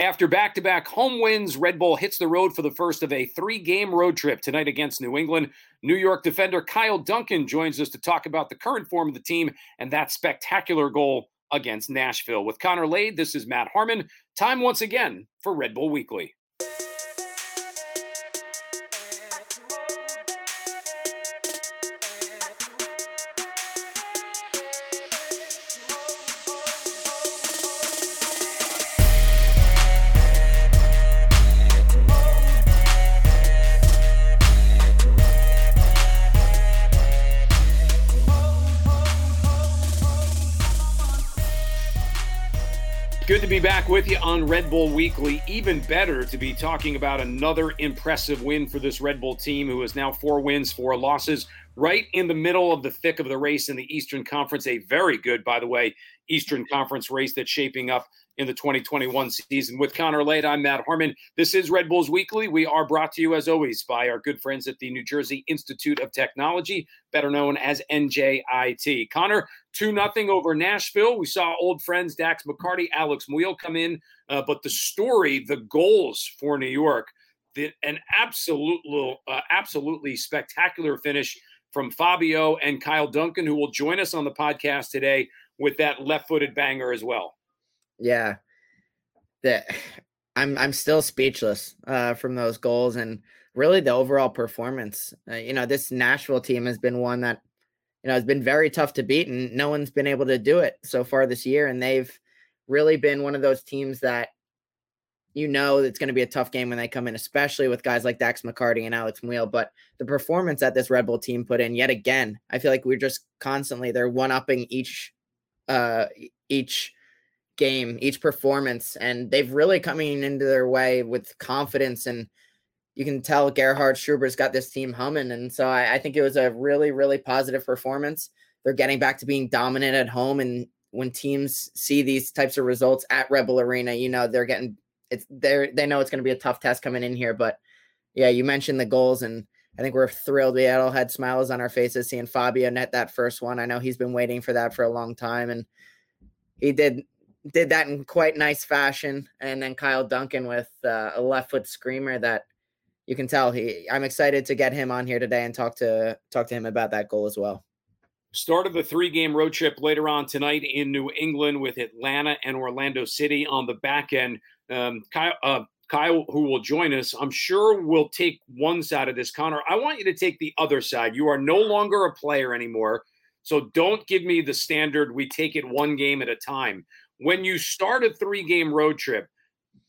After back to back home wins, Red Bull hits the road for the first of a three game road trip tonight against New England. New York defender Kyle Duncan joins us to talk about the current form of the team and that spectacular goal against Nashville. With Connor Lade, this is Matt Harmon. Time once again for Red Bull Weekly. To be back with you on Red Bull Weekly. Even better to be talking about another impressive win for this Red Bull team, who has now four wins, four losses, right in the middle of the thick of the race in the Eastern Conference. A very good, by the way, Eastern Conference race that's shaping up in the 2021 season. With Connor Lade, I'm Matt Harmon. This is Red Bulls Weekly. We are brought to you, as always, by our good friends at the New Jersey Institute of Technology, better known as NJIT. Connor, 2 nothing over Nashville. We saw old friends Dax McCarty, Alex Muyl come in, uh, but the story, the goals for New York, the, an absolute, uh, absolutely spectacular finish from Fabio and Kyle Duncan, who will join us on the podcast today with that left footed banger as well. Yeah. That I'm I'm still speechless uh, from those goals and really the overall performance. Uh, you know, this Nashville team has been one that you know has been very tough to beat, and no one's been able to do it so far this year. And they've really been one of those teams that you know it's going to be a tough game when they come in, especially with guys like Dax McCarty and Alex Muyl. But the performance that this Red Bull team put in yet again, I feel like we're just constantly they're one upping each uh each game, each performance, and they've really coming into their way with confidence. And you can tell Gerhard Struber's got this team humming. And so I, I think it was a really, really positive performance. They're getting back to being dominant at home, and when teams see these types of results at Red Bull Arena, you know they're getting it's they they know it's going to be a tough test coming in here. But yeah, you mentioned the goals, and I think we're thrilled. We all had smiles on our faces seeing Fabio net that first one. I know he's been waiting for that for a long time, and he did did that in quite nice fashion. And then Kyle Duncan with uh, a left foot screamer that you can tell he. I'm excited to get him on here today and talk to talk to him about that goal as well. Start of the three game road trip later on tonight in New England with Atlanta and Orlando City on the back end. Um, Kyle, uh, Kyle, who will join us, I'm sure will take one side of this. Connor, I want you to take the other side. You are no longer a player anymore. So don't give me the standard, we take it one game at a time. When you start a three game road trip,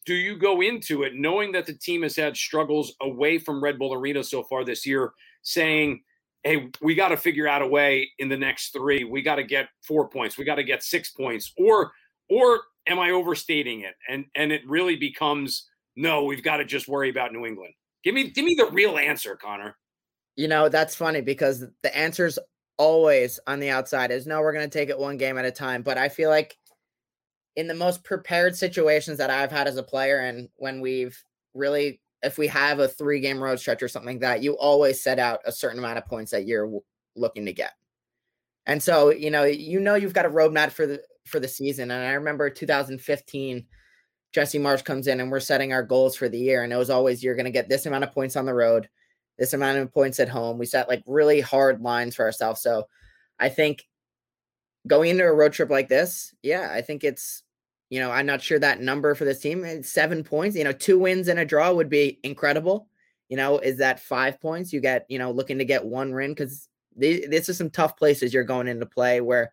do you go into it knowing that the team has had struggles away from Red Bull Arena so far this year, saying, hey, we got to figure out a way in the next three. We got to get four points. We got to get six points. Or, or am I overstating it? And and it really becomes no. We've got to just worry about New England. Give me give me the real answer, Connor. You know that's funny because the answer's always on the outside is no. We're going to take it one game at a time. But I feel like in the most prepared situations that I've had as a player, and when we've really, if we have a three game road stretch or something like that, you always set out a certain amount of points that you're looking to get. And so, you know, you know, you've got a roadmap for the for the season. And I remember 2015, Jesse Marsch comes in and we're setting our goals for the year. And it was always you're going to get this amount of points on the road, this amount of points at home. We set like really hard lines for ourselves. So I think going into a road trip like this, yeah, I think it's you know, I'm not sure that number for this team. It's seven points. You know, two wins and a draw would be incredible. You know, is that five points? You get, you know, looking to get one win because this is some tough places you're going into play where,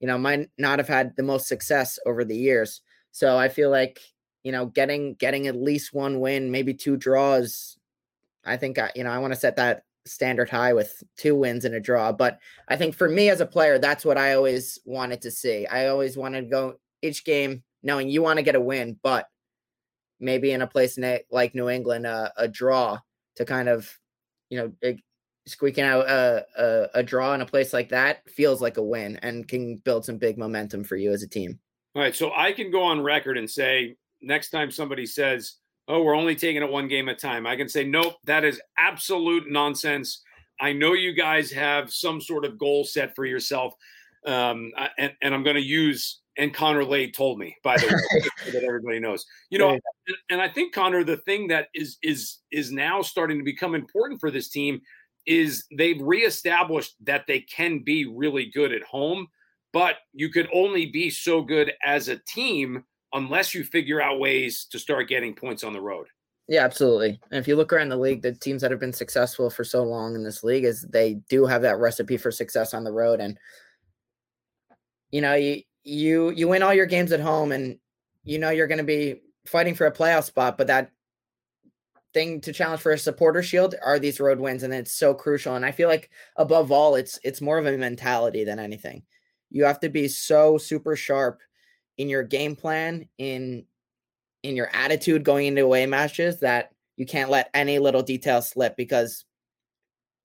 you know, might not have had the most success over the years. So I feel like, you know, getting getting at least one win, maybe two draws. I think I, you know, I want to set that standard high with two wins and a draw. But I think for me as a player, that's what I always wanted to see. I always wanted to go each game knowing you want to get a win, but maybe in a place like New England, uh, a draw to kind of, you know, squeaking out a, a, a draw in a place like that feels like a win and can build some big momentum for you as a team. All right, so I can go on record and say next time somebody says, "Oh, we're only taking it one game at a time," I can say, "Nope, that is absolute nonsense." I know you guys have some sort of goal set for yourself, um, and, and I'm going to use and Connor Lade told me, by the way, that everybody knows. You know, and I think Connor, the thing that is is is now starting to become important for this team is they've reestablished that they can be really good at home, but you could only be so good as a team unless you figure out ways to start getting points on the road. Yeah, absolutely. And if you look around the league, the teams that have been successful for so long in this league is they do have that recipe for success on the road. And you know, you you you win all your games at home and you know you're gonna be fighting for a playoff spot, but that thing to challenge for a supporter shield are these road wins, and it's so crucial. And I feel like above all, it's it's more of a mentality than anything. You have to be so super sharp in your game plan, in in your attitude going into away matches that you can't let any little detail slip because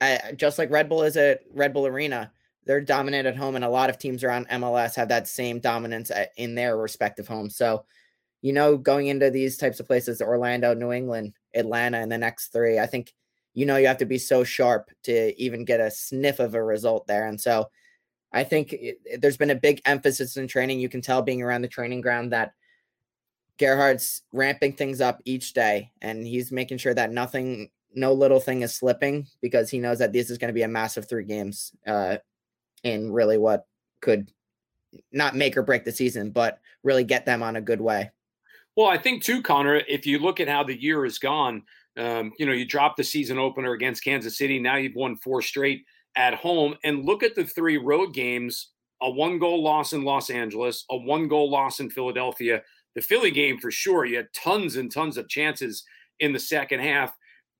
I, just like Red Bull is a Red Bull Arena, they're dominant at home, and a lot of teams around MLS have that same dominance in their respective homes. So, you know, going into these types of places, Orlando, New England, Atlanta, and the next three, I think you know you have to be so sharp to even get a sniff of a result there. And so, I think it, there's been a big emphasis in training. You can tell being around the training ground that Gerhard's ramping things up each day and he's making sure that nothing, no little thing is slipping because he knows that this is going to be a massive three games uh, in really what could not make or break the season, but really get them on a good way. Well, I think too, Connor, if you look at how the year has gone, um, you know, you dropped the season opener against Kansas City. Now you've won four straight at home. And look at the three road games a one goal loss in Los Angeles, a one goal loss in Philadelphia, the Philly game for sure, you had tons and tons of chances in the second half.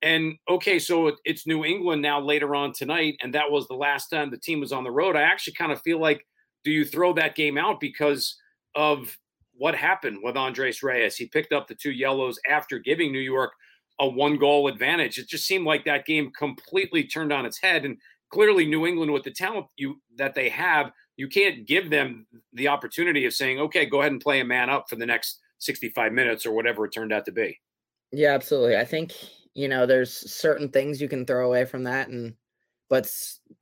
And okay, so it's New England now later on tonight, and that was the last time the team was on the road. I actually kind of feel like, do you throw that game out because of what happened with Andres Reyes? He picked up the two yellows after giving New York a one goal advantage. It just seemed like that game completely turned on its head. And clearly, New England, with the talent you that they have, you can't give them the opportunity of saying, okay, go ahead and play a man up for the next 65 minutes or whatever it turned out to be. Yeah, absolutely. I think, you know, there's certain things you can throw away from that and but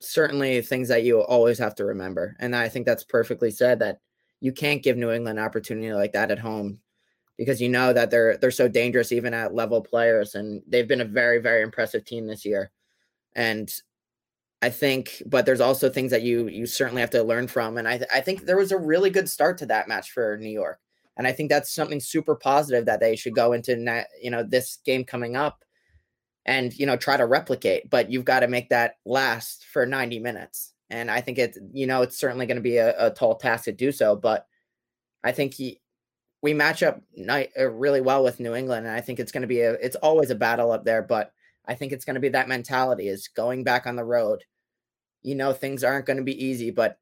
certainly things that you always have to remember. And I think that's perfectly said that you can't give New England an opportunity like that at home because you know that they're they're so dangerous even at level players and they've been a very very impressive team this year. And I think, but there's also things that you you certainly have to learn from. And I th- I think there was a really good start to that match for New York, and I think that's something super positive that they should go into net, you know this game coming up, and you know try to replicate. But you've got to make that last for 90 minutes, and I think it's you know it's certainly going to be a, a, tall task to do so. But I think he, we match up night, uh, really well with New England, and I think it's going to be a it's always a battle up there, but. I think it's going to be that mentality is going back on the road you know things aren't going to be easy, but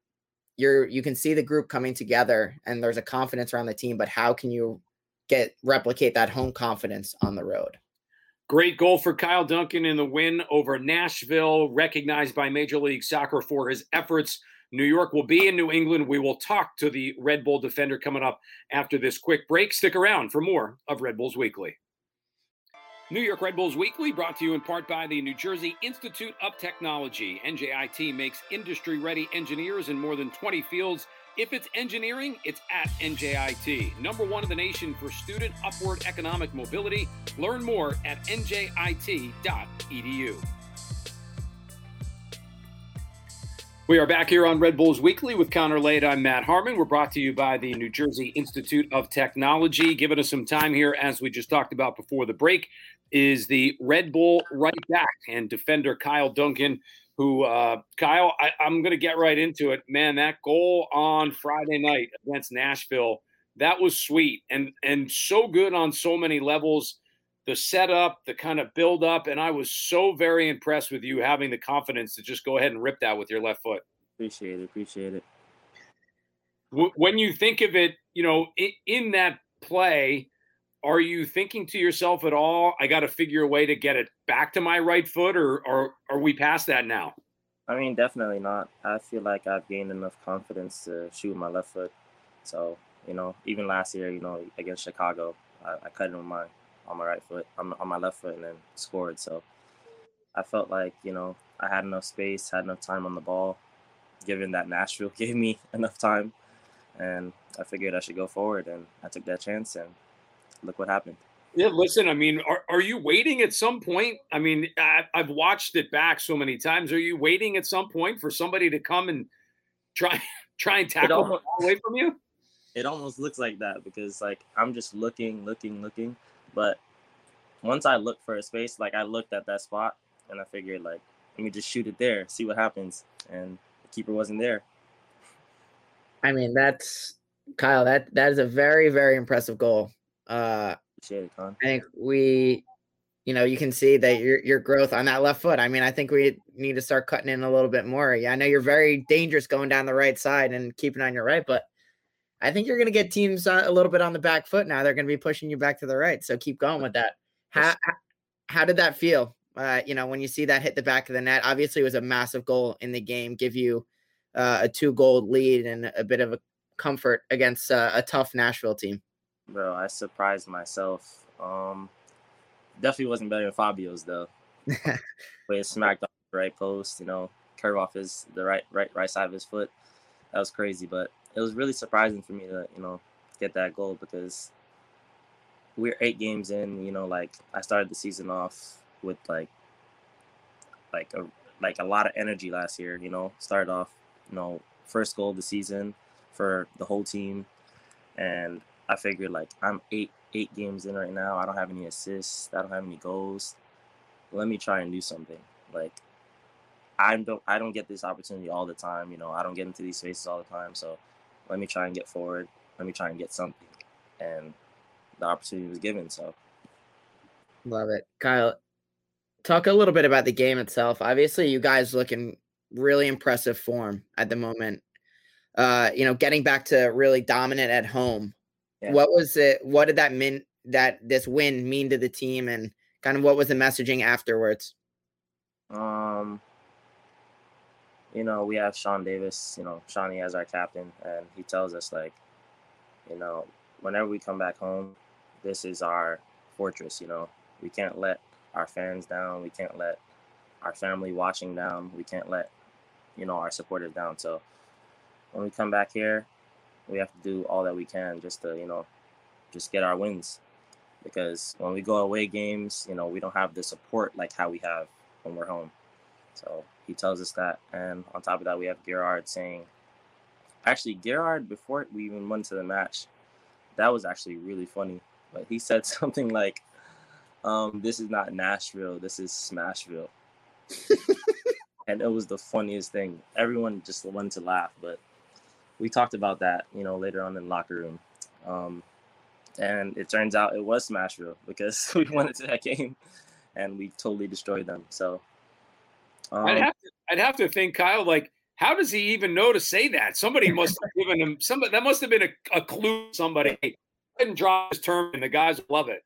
you're you can see the group coming together and there's a confidence around the team, but how can you get replicate that home confidence on the road? Great goal for Kyle Duncan in the win over Nashville, recognized by Major League Soccer for his efforts. New York will be in New England. We will talk to the Red Bull defender coming up after this quick break. Stick around for more of Red Bulls Weekly. New York Red Bulls Weekly brought to you in part by the New Jersey Institute of Technology. NJIT makes industry ready engineers in more than 20 fields. If it's engineering, it's at NJIT. Number one in the nation for student upward economic mobility. Learn more at njit.edu. We are back here on Red Bulls Weekly with Connor Lade. I'm Matt Harmon. We're brought to you by the New Jersey Institute of Technology. Giving us some time here, as we just talked about before the break, is the Red Bull right back and defender Kyle Duncan. Who, uh, Kyle, I, I'm going to get right into it. Man, that goal on Friday night against Nashville, that was sweet and and so good on so many levels. The setup, the kind of build up, and I was so very impressed with you having the confidence to just go ahead and rip that with your left foot. Appreciate it. Appreciate it. When you think of it, you know, in that play, are you thinking to yourself at all, I got to figure a way to get it back to my right foot, or, or are we past that now? I mean, definitely not. I feel like I've gained enough confidence to shoot my left foot. So, you know, even last year, you know, against Chicago, I, I cut it on my on my right foot, on, on my left foot, and then scored. So, I felt like you know I had enough space, had enough time on the ball, given that Nashville gave me enough time, and I figured I should go forward, and I took that chance, and look what happened. Yeah, listen, I mean, are, are you waiting at some point? I mean, I, I've watched it back so many times. Are you waiting at some point for somebody to come and try try and tackle almost, away from you? It almost looks like that because like I'm just looking, looking, looking, but once I look for a space, like I looked at that spot and I figured like let me just shoot it there, see what happens, and the keeper wasn't there. I mean, that's Kyle. That that is a very very impressive goal. Uh, it. I think we, you know, you can see that your your growth on that left foot. I mean, I think we need to start cutting in a little bit more. Yeah, I know you're very dangerous going down the right side and keeping on your right, but I think you're going to get teams a little bit on the back foot now. They're going to be pushing you back to the right. So keep going with that. How how did that feel? Uh, you know, when you see that hit the back of the net, obviously it was a massive goal in the game, give you uh, a two goal lead and a bit of a comfort against uh, a tough Nashville team. Bro, I surprised myself. Um, definitely wasn't better than Fabio's though. but it smacked off the right post, you know, curve off his the right right right side of his foot. That was crazy, but it was really surprising for me to you know get that goal because we're eight games in. You know, like I started the season off with like like a like a lot of energy last year. You know, started off you know first goal of the season for the whole team, and I figured like I'm eight eight games in right now. I don't have any assists. I don't have any goals. Let me try and do something. Like I don't I don't get this opportunity all the time. You know, I don't get into these spaces all the time. So let me try and get forward. Let me try and get something. And the opportunity was given. So love it, Kyle. Talk a little bit about the game itself. Obviously, you guys look in really impressive form at the moment. Uh, you know, getting back to really dominant at home. Yeah. What was it? What did that mean? That this win mean to the team, and kind of what was the messaging afterwards? Um, you know, we have Sean Davis, you know, Shawnee as our captain, and he tells us like, you know, whenever we come back home, this is our fortress. You know, we can't let our fans down. We can't let our family watching down. We can't let, you know, our supporters down. So when we come back here, we have to do all that we can just to, you know, just get our wins. Because when we go away games, you know, we don't have the support like how we have when we're home. So he tells us that. And on top of that, we have Gerard saying, actually, Gerard, before we even went to the match, that was actually really funny. But he said something like, um, this is not Nashville, this is Smashville. and it was the funniest thing. Everyone just wanted to laugh, but we talked about that, you know, later on in the locker room. Um, and it turns out it was Smashville because we went into that game and we totally destroyed them. So um, I'd have to, I'd have to think, Kyle, like, how does he even know to say that? Somebody must have given him somebody that must have been a, a clue. Somebody didn't drop his term, and the guys love it.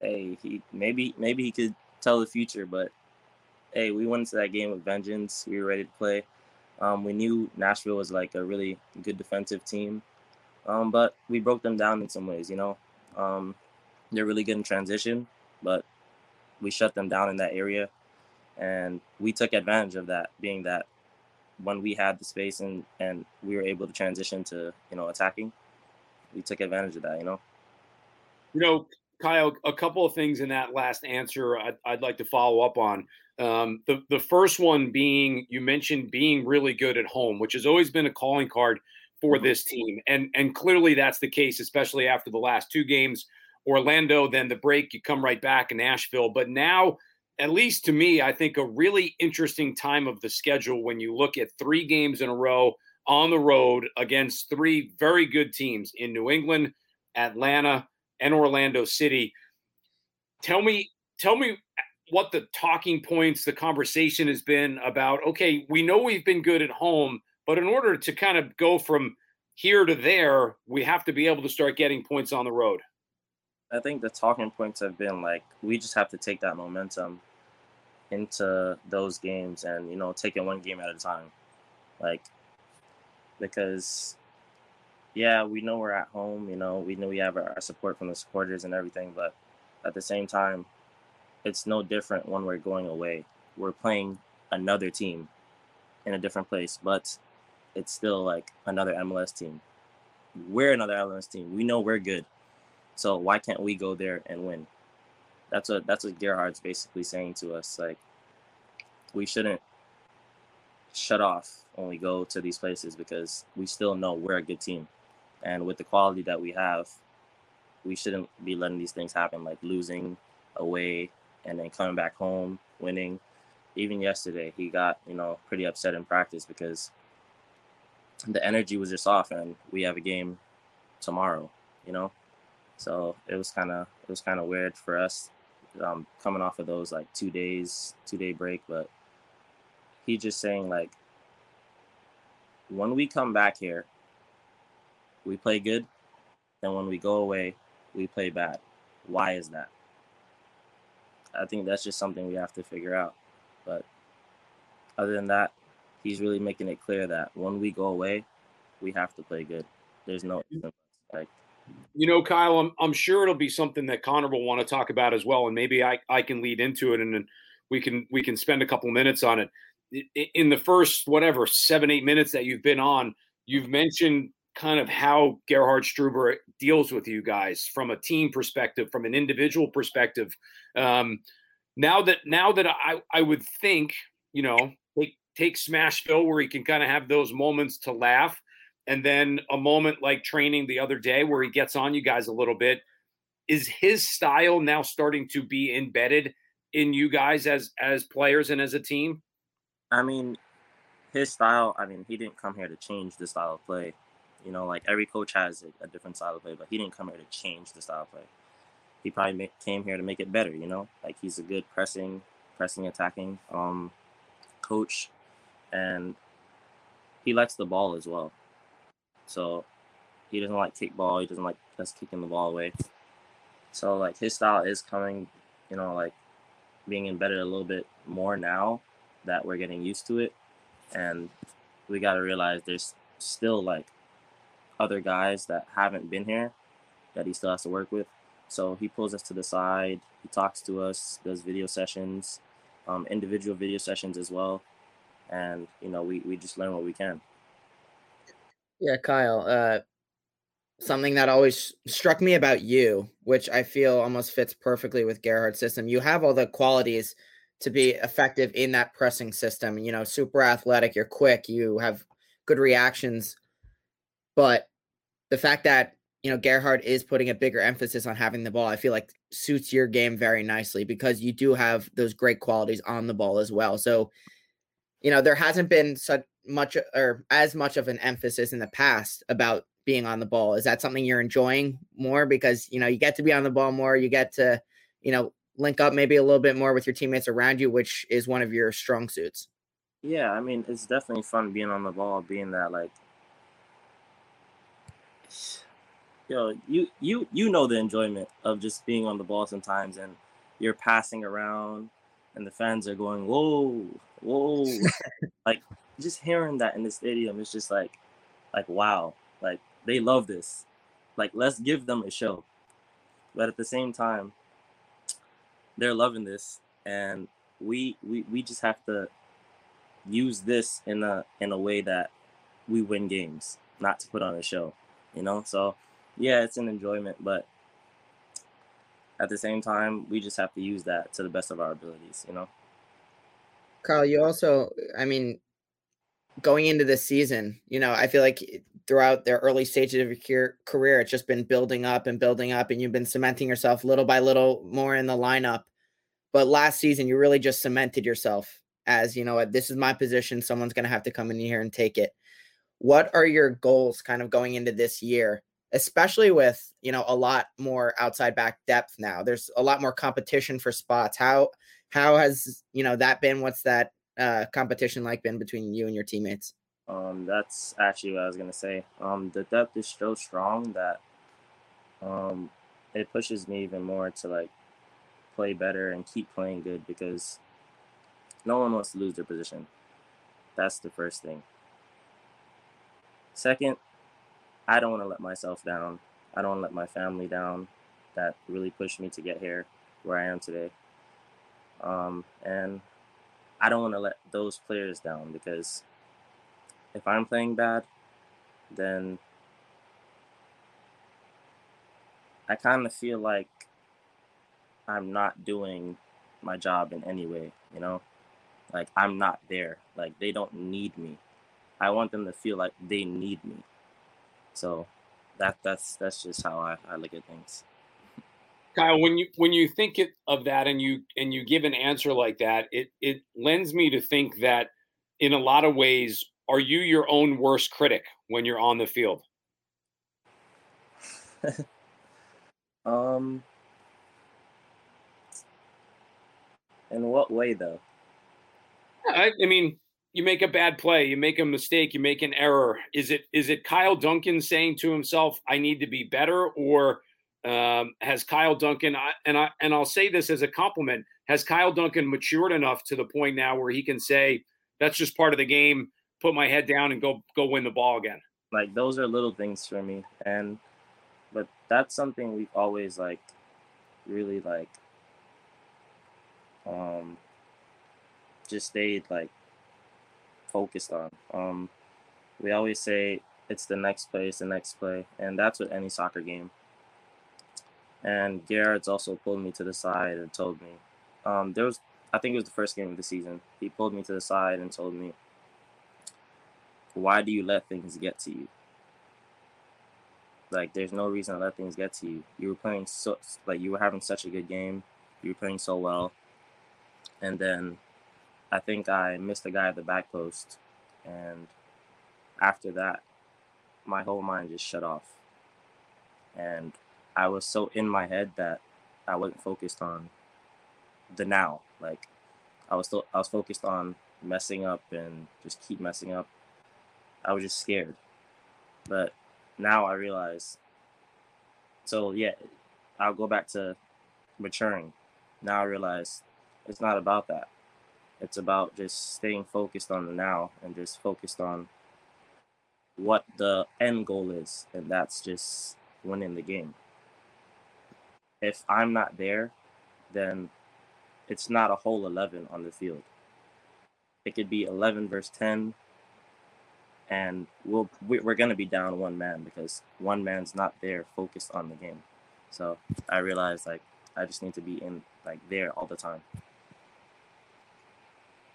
Hey, he maybe maybe he could tell the future, but hey, we went into that game with vengeance. We were ready to play. Um, we knew Nashville was like a really good defensive team, um, but we broke them down in some ways. You know, um, they're really good in transition, but we shut them down in that area. And we took advantage of that being that when we had the space and and we were able to transition to you know attacking we took advantage of that you know? You know kyle a couple of things in that last answer i'd, I'd like to follow up on um, the, the first one being you mentioned being really good at home which has always been a calling card for mm-hmm. this team and and clearly that's the case especially after the last two games orlando then the break you come right back in nashville but now at least to me, I think a really interesting time of the schedule when you look at three games in a row on the road against three very good teams in New England, Atlanta, and Orlando City. Tell me, tell me what the talking points, the conversation has been about. Okay, we know we've been good at home, but in order to kind of go from here to there, we have to be able to start getting points on the road. I think the talking points have been like we just have to take that momentum into those games and you know taking one game at a time like because yeah we know we're at home you know we know we have our support from the supporters and everything but at the same time it's no different when we're going away we're playing another team in a different place but it's still like another mls team we're another MLS team. We know we're good. So why can't we go there and win? That's what that's what Gerhard's basically saying to us. Like we shouldn't shut off when we go to these places because we still know we're a good team. And with the quality that we have, we shouldn't be letting these things happen, like losing away and then coming back home, winning. Even yesterday, he got, you know, pretty upset in practice because the energy was just off and we have a game tomorrow, you know? So it was kind of it was kind of weird for us um, coming off of those like two days, two day break. But he just saying like, when we come back here, we play good. Then when we go away, we play bad. Why is that? I think that's just something we have to figure out. But other than that, he's really making it clear that when we go away, we have to play good. There's no like you know, Kyle, I'm, I'm sure it'll be something that Connor will want to talk about as well, and maybe I, I can lead into it, and then we can we can spend a couple minutes on it. In the first whatever seven eight minutes that you've been on, you've mentioned kind of how Gerhard Struber deals with you guys from a team perspective, from an individual perspective. Um, now that now that I I would think you know take take Smashville where he can kind of have those moments to laugh and then a moment like training the other day where he gets on you guys a little bit. Is his style now starting to be embedded in you guys as as players and as a team? I mean his style i mean he didn't come here to change the style of play you know like every coach has a, a different style of play but he didn't come here to change the style of play he probably came here to make it better you know like he's a good pressing pressing attacking um coach and he likes the ball as well so he doesn't like kickball. He doesn't like us kicking the ball away. So like his style is coming, you know, like being embedded a little bit more now that we're getting used to it. And we got to realize there's still like other guys that haven't been here that he still has to work with. So he pulls us to the side, he talks to us, does video sessions, um, individual video sessions as well. And, you know, we, we just learn what we can. Yeah, Kyle. Uh, something that always struck me about you, which I feel almost fits perfectly with Gerhard's system. You have all the qualities to be effective in that pressing system. You know, super athletic. You're quick. You have good reactions. But the fact that you know Gerhard is putting a bigger emphasis on having the ball, I feel like suits your game very nicely because you do have those great qualities on the ball as well. So, you know, there hasn't been such much or as much of an emphasis in the past about being on the ball. Is that something you're enjoying more because you know you get to be on the ball more, you get to you know link up maybe a little bit more with your teammates around you, which is one of your strong suits. Yeah, I mean it's definitely fun being on the ball, being that like yo, you you you know the enjoyment of just being on the ball sometimes and you're passing around and the fans are going, Whoa, whoa. like just hearing that in the stadium is just like like wow. Like they love this. Like let's give them a show. But at the same time they're loving this and we we, we just have to use this in a in a way that we win games not to put on a show you know so yeah it's an enjoyment but at the same time we just have to use that to the best of our abilities you know carl you also i mean going into this season, you know, I feel like throughout the early stages of your career, it's just been building up and building up, and you've been cementing yourself little by little more in the lineup. But last season, you really just cemented yourself as, you know, this is my position. Someone's going to have to come in here and take it. What are your goals kind of going into this year, especially with, you know, a lot more outside back depth now? There's a lot more competition for spots. How, how has, you know, that been? What's that uh, competition like been between you and your teammates? Um, that's actually what I was gonna say. Um, the depth is so strong that um, it pushes me even more to like play better and keep playing good because no one wants to lose their position. That's the first thing. Second, I don't want to let myself down. I don't want to let my family down. That really pushed me to get here where I am today. Um, and I don't want to let those players down because if I'm playing bad, then I kind of feel like I'm not doing my job in any way, you know? Like I'm not there. Like they don't need me. I want them to feel like they need me. So that that's that's just how I, I look at things. Kyle, when you when you think it, of that and you and you give an answer like that, it it lends me to think that in a lot of ways, are you your own worst critic when you're on the field? um, in what way though? I, I mean, you make a bad play, you make a mistake, you make an error. Is it is it Kyle Duncan saying to himself, "I need to be better," or um, has Kyle Duncan and I and I'll say this as a compliment: has Kyle Duncan matured enough to the point now where he can say, "That's just part of the game. Put my head down and go go win the ball again." Like those are little things for me, and but that's something we've always like really like um just stayed like focused on. Um, we always say it's the next play, it's the next play, and that's with any soccer game. And Gerard's also pulled me to the side and told me, um, there was, I think it was the first game of the season. He pulled me to the side and told me, why do you let things get to you? Like, there's no reason to let things get to you. You were playing so, like, you were having such a good game. You were playing so well. And then I think I missed a guy at the back post, and after that, my whole mind just shut off, and I was so in my head that I wasn't focused on the now. Like I was still I was focused on messing up and just keep messing up. I was just scared, but now I realize. So yeah, I'll go back to maturing. Now I realize it's not about that. It's about just staying focused on the now and just focused on what the end goal is, and that's just winning the game. If I'm not there, then it's not a whole 11 on the field. It could be 11 versus 10, and we'll we're gonna be down one man because one man's not there focused on the game. So I realized like I just need to be in like there all the time.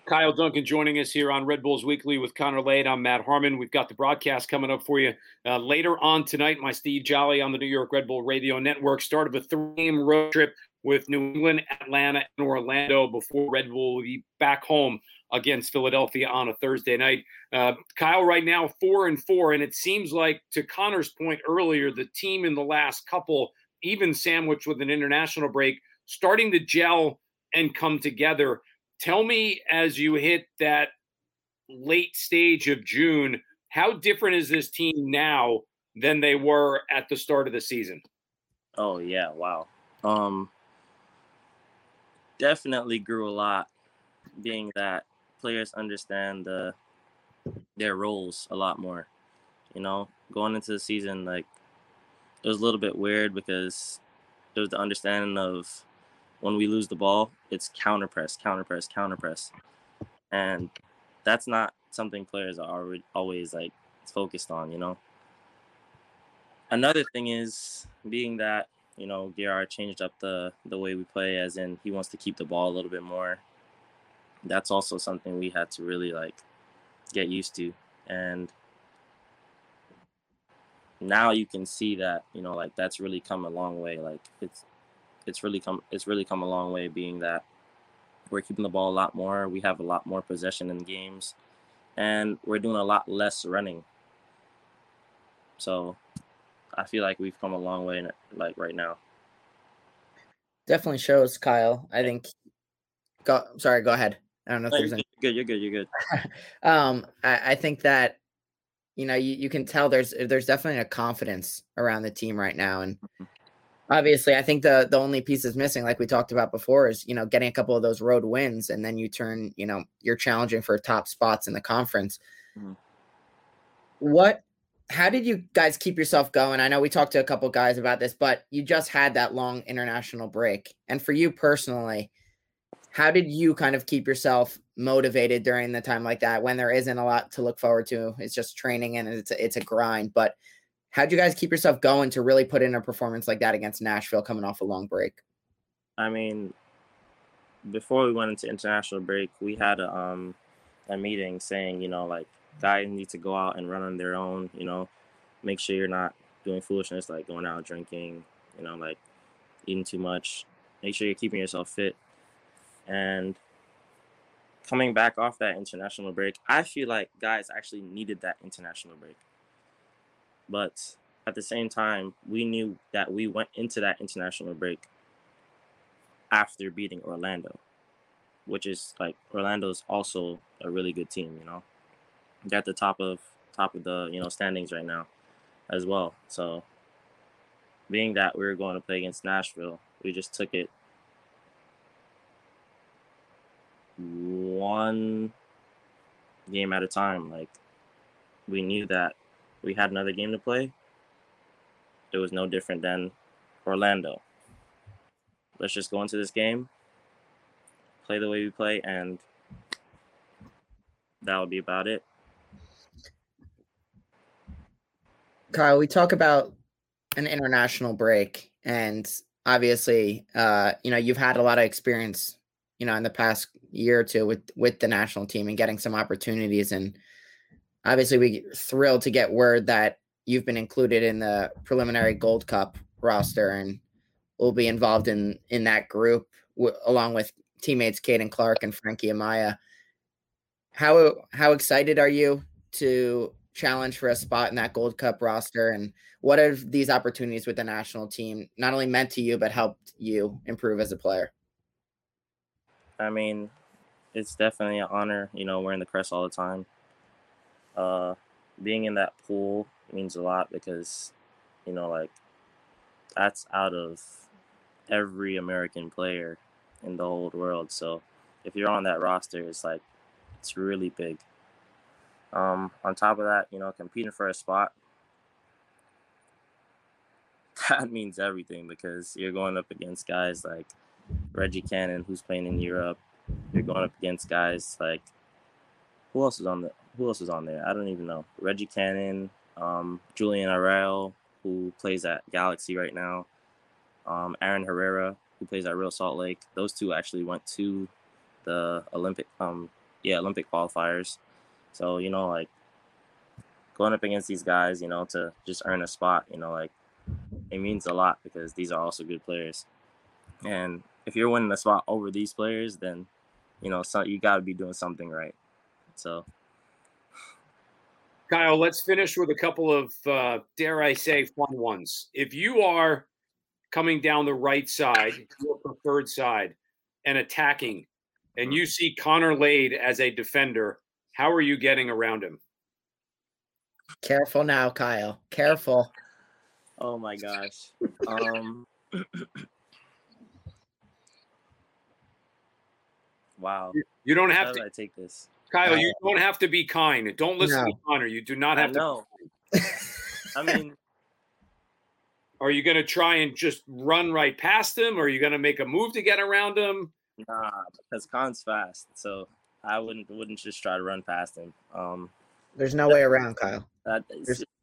Kyle Duncan joining us here on Red Bulls Weekly with Connor Lade. I'm Matt Harmon. We've got the broadcast coming up for you uh, later on tonight. My Steve Jolly on the New York Red Bull Radio Network started a three-game road trip with New England, Atlanta, and Orlando before Red Bull will be back home against Philadelphia on a Thursday night. Uh, Kyle, right now four and four, and it seems like to Connor's point earlier, the team in the last couple, even sandwiched with an international break, starting to gel and come together. Tell me as you hit that late stage of June, how different is this team now than they were at the start of the season? Oh yeah, wow. Um definitely grew a lot being that players understand the their roles a lot more. You know, going into the season like it was a little bit weird because there was the understanding of when we lose the ball, it's counter press, counter press, counter press, and that's not something players are always like focused on. You know. Another thing is being that you know Gerard changed up the the way we play, as in he wants to keep the ball a little bit more. That's also something we had to really like get used to, and now you can see that you know like that's really come a long way. Like it's it's really come it's really come a long way being that we're keeping the ball a lot more we have a lot more possession in games and we're doing a lot less running. So i feel like we've come a long way like right now. Definitely shows kyle. I think go sorry go ahead. I don't know if no, there's you're any good you're good you're good. Um I, I think that you know you, you can tell there's there's definitely a confidence around the team right now and mm-hmm obviously i think the the only piece is missing like we talked about before is you know getting a couple of those road wins and then you turn you know you're challenging for top spots in the conference. Mm-hmm. what how did you guys keep yourself going? I know we talked to a couple guys about this but you just had that long international break. And for you personally how did you kind of keep yourself motivated during the time like that when there isn't a lot to look forward to? It's just training and it's a, it's a grind but how'd you guys keep yourself going to really put in a performance like that against Nashville coming off a long break? I mean, before we went into international break, we had a um a meeting saying, you know, like guys need to go out and run on their own, you know, make sure you're not doing foolishness like going out drinking, you know, like eating too much. Make sure you're keeping yourself fit. And coming back off that international break, I feel like guys actually needed that international break. But at the same time, we knew that we went into that international break after beating Orlando, which is like Orlando's also a really good team, you know. They're at the top of top of the, you know, standings right now as well. So being that we were going to play against Nashville, we just took it one game at a time. Like we knew that we had another game to play. It was no different than Orlando. Let's just go into this game, play the way we play, and that would be about it. Kyle, we talk about an international break, and obviously, uh, you know, you've had a lot of experience, you know, in the past year or two with with the national team and getting some opportunities. And obviously, we thrilled to get word that you've been included in the preliminary Gold Cup roster and will be involved in in that group w- along with teammates Caden Clark and Frankie Amaya. How how excited are you to challenge for a spot in that Gold Cup roster? And what have these opportunities with the national team not only meant to you, but helped you improve as a player? I mean, it's definitely an honor, you know, wearing the crest all the time. Uh, being in that pool means a lot because, you know, like that's out of every American player in the whole world. So if you're on that roster, it's like it's really big. Um, on top of that, you know, competing for a spot, that means everything because you're going up against guys like Reggie Cannon, who's playing in Europe. You're going up against guys like who else is on the who else is on there? I don't even know. Reggie Cannon, um, Julian Arrell, who plays at Galaxy right now, um, Aaron Herrera, who plays at Real Salt Lake. Those two actually went to the Olympic, um, yeah, Olympic qualifiers. So you know, like going up against these guys, you know, to just earn a spot, you know, like it means a lot because these are also good players. And if you're winning a spot over these players, then you know, so you got to be doing something right. So, Kyle, let's finish with a couple of, uh, dare I say, fun ones. If you are coming down the right side, your preferred side, and attacking, and you see Connor Lade as a defender, how are you getting around him? Careful now, Kyle. Careful. Oh my gosh. Um Wow. You don't have to I take this? Kyle, uh, you don't have to be kind. Don't listen no. to Connor. You do not have to know. I mean are you going to try and just run right past him or are you going to make a move to get around him? Nah, because Con's fast. So I wouldn't wouldn't just try to run past him. Um, There's no way around, Kyle. That,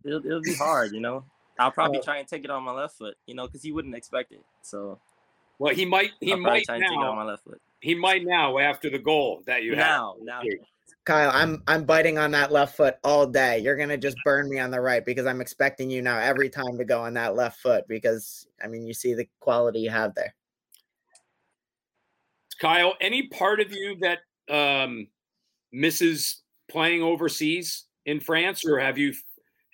it'll, it'll be hard, you know. I'll probably try and take it on my left foot, you know, because he wouldn't expect it. So, well, he might. He I'll might try now. And take it on my left foot. He might now after the goal that you now, have. Now, Kyle, I'm I'm biting on that left foot all day. You're gonna just burn me on the right because I'm expecting you now every time to go on that left foot because I mean you see the quality you have there. Kyle, any part of you that um, misses playing overseas in France, or have you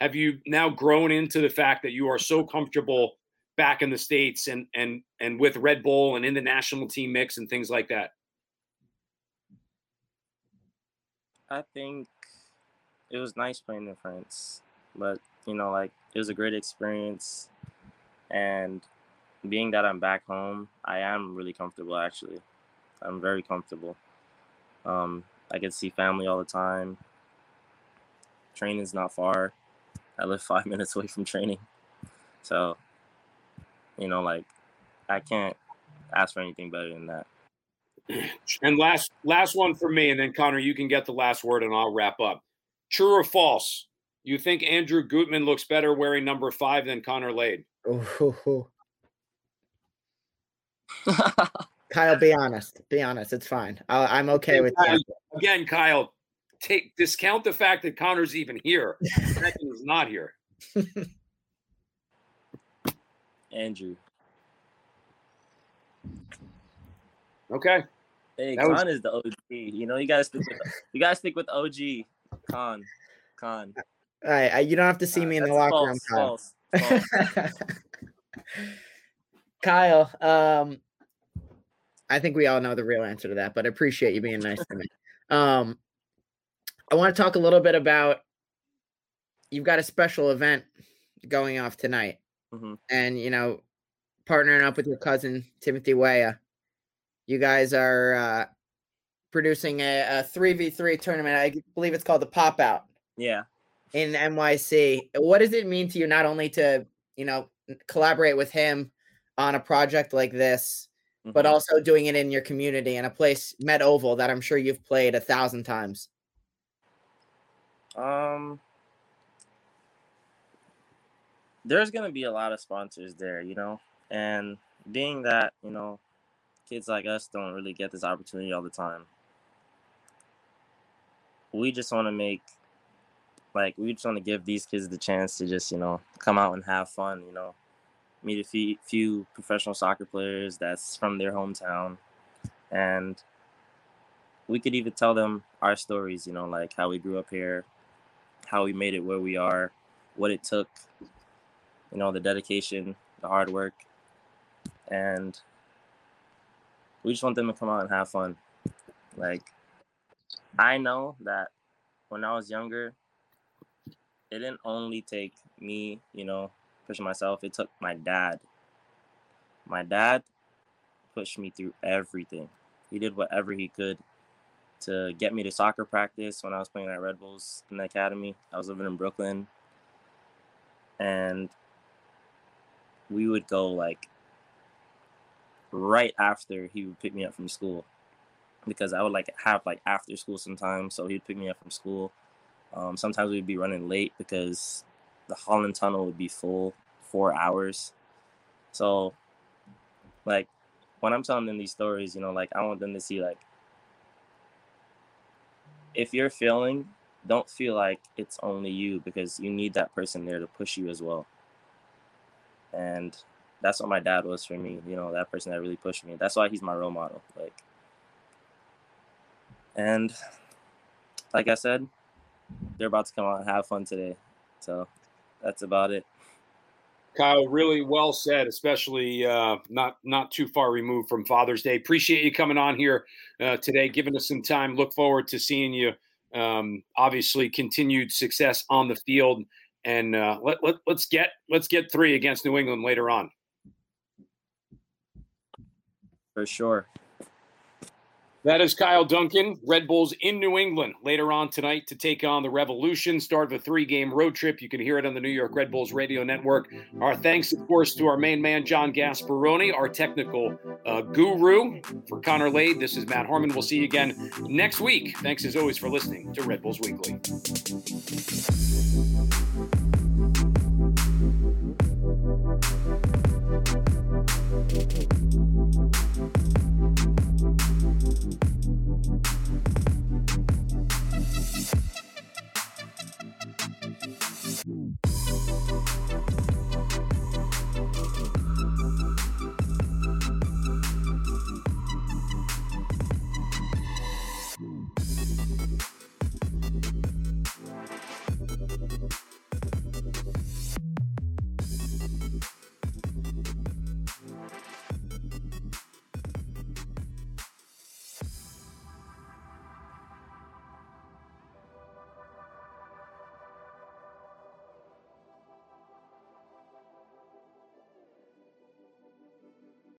have you now grown into the fact that you are so comfortable back in the states and and and with Red Bull and in the national team mix and things like that? I think it was nice playing in France, but you know, like it was a great experience, and being that I'm back home, I am really comfortable. Actually, I'm very comfortable. Um, I to see family all the time. Training's not far. I live five minutes away from training, so you know, like I can't ask for anything better than that. And last last one for me, and then Connor, you can get the last word, and I'll wrap up. True or false? You think Andrew Gutman looks better wearing number five than Connor Lade? Kyle, be honest. Be honest. It's fine. I, am okay with that. Again, Kyle, take discount the fact that Connor's even here. He's not here. Andrew. Okay. Hey, that Khan was... is the OG. You know, you gotta stick with you gotta stick with OG. Khan. Khan. All right, you don't have to see uh, me in the locker false, room, Kyle. False, false. Kyle, um, I think we all know the real answer to that, but I appreciate you being nice to me. Um, I want to talk a little bit about you've got a special event going off tonight, mm-hmm. and you know, partnering up with your cousin Timothy Weah. You guys are uh, producing a three v three tournament. I believe it's called the Pop Out. Yeah. In NYC, what does it mean to you not only to you know collaborate with him on a project like this, mm-hmm. but also doing it in your community in a place Met Oval that I'm sure you've played a thousand times? Um, there's gonna be a lot of sponsors there, you know, and being that you know, kids like us don't really get this opportunity all the time. We just want to make, like, we just want to give these kids the chance to just you know come out and have fun, you know, meet a few, few professional soccer players that's from their hometown, and we could even tell them our stories, you know, like how we grew up here, how we made it where we are, what it took, you know, the dedication, the hard work, and we just want them to come out and have fun. Like, I know that when I was younger, it didn't only take me, you know, pushing myself, it took my dad. My dad pushed me through everything. He did whatever he could to get me to soccer practice when I was playing at Red Bulls in the academy. I was living in Brooklyn. And we would go like right after he would pick me up from school because I would like have like after school sometimes. So he'd pick me up from school. Um, sometimes we'd be running late because the Holland Tunnel would be full four hours. So, like, when I'm telling them these stories, you know, like I want them to see like if you're feeling, don't feel like it's only you because you need that person there to push you as well. And that's what my dad was for me, you know, that person that really pushed me. That's why he's my role model. Like and like I said, they're about to come out and have fun today. So that's about it. Kyle, really well said, especially uh, not not too far removed from Father's Day. Appreciate you coming on here uh, today, giving us some time. Look forward to seeing you. Um, obviously, continued success on the field, and uh, let, let let's get let's get three against New England later on. For sure. That is Kyle Duncan, Red Bulls in New England later on tonight to take on the Revolution. Start of a three game road trip. You can hear it on the New York Red Bulls radio network. Our thanks, of course, to our main man, John Gasparoni, our technical uh, guru. For Connor Lade, this is Matt Harmon. We'll see you again next week. Thanks as always for listening to Red Bulls Weekly.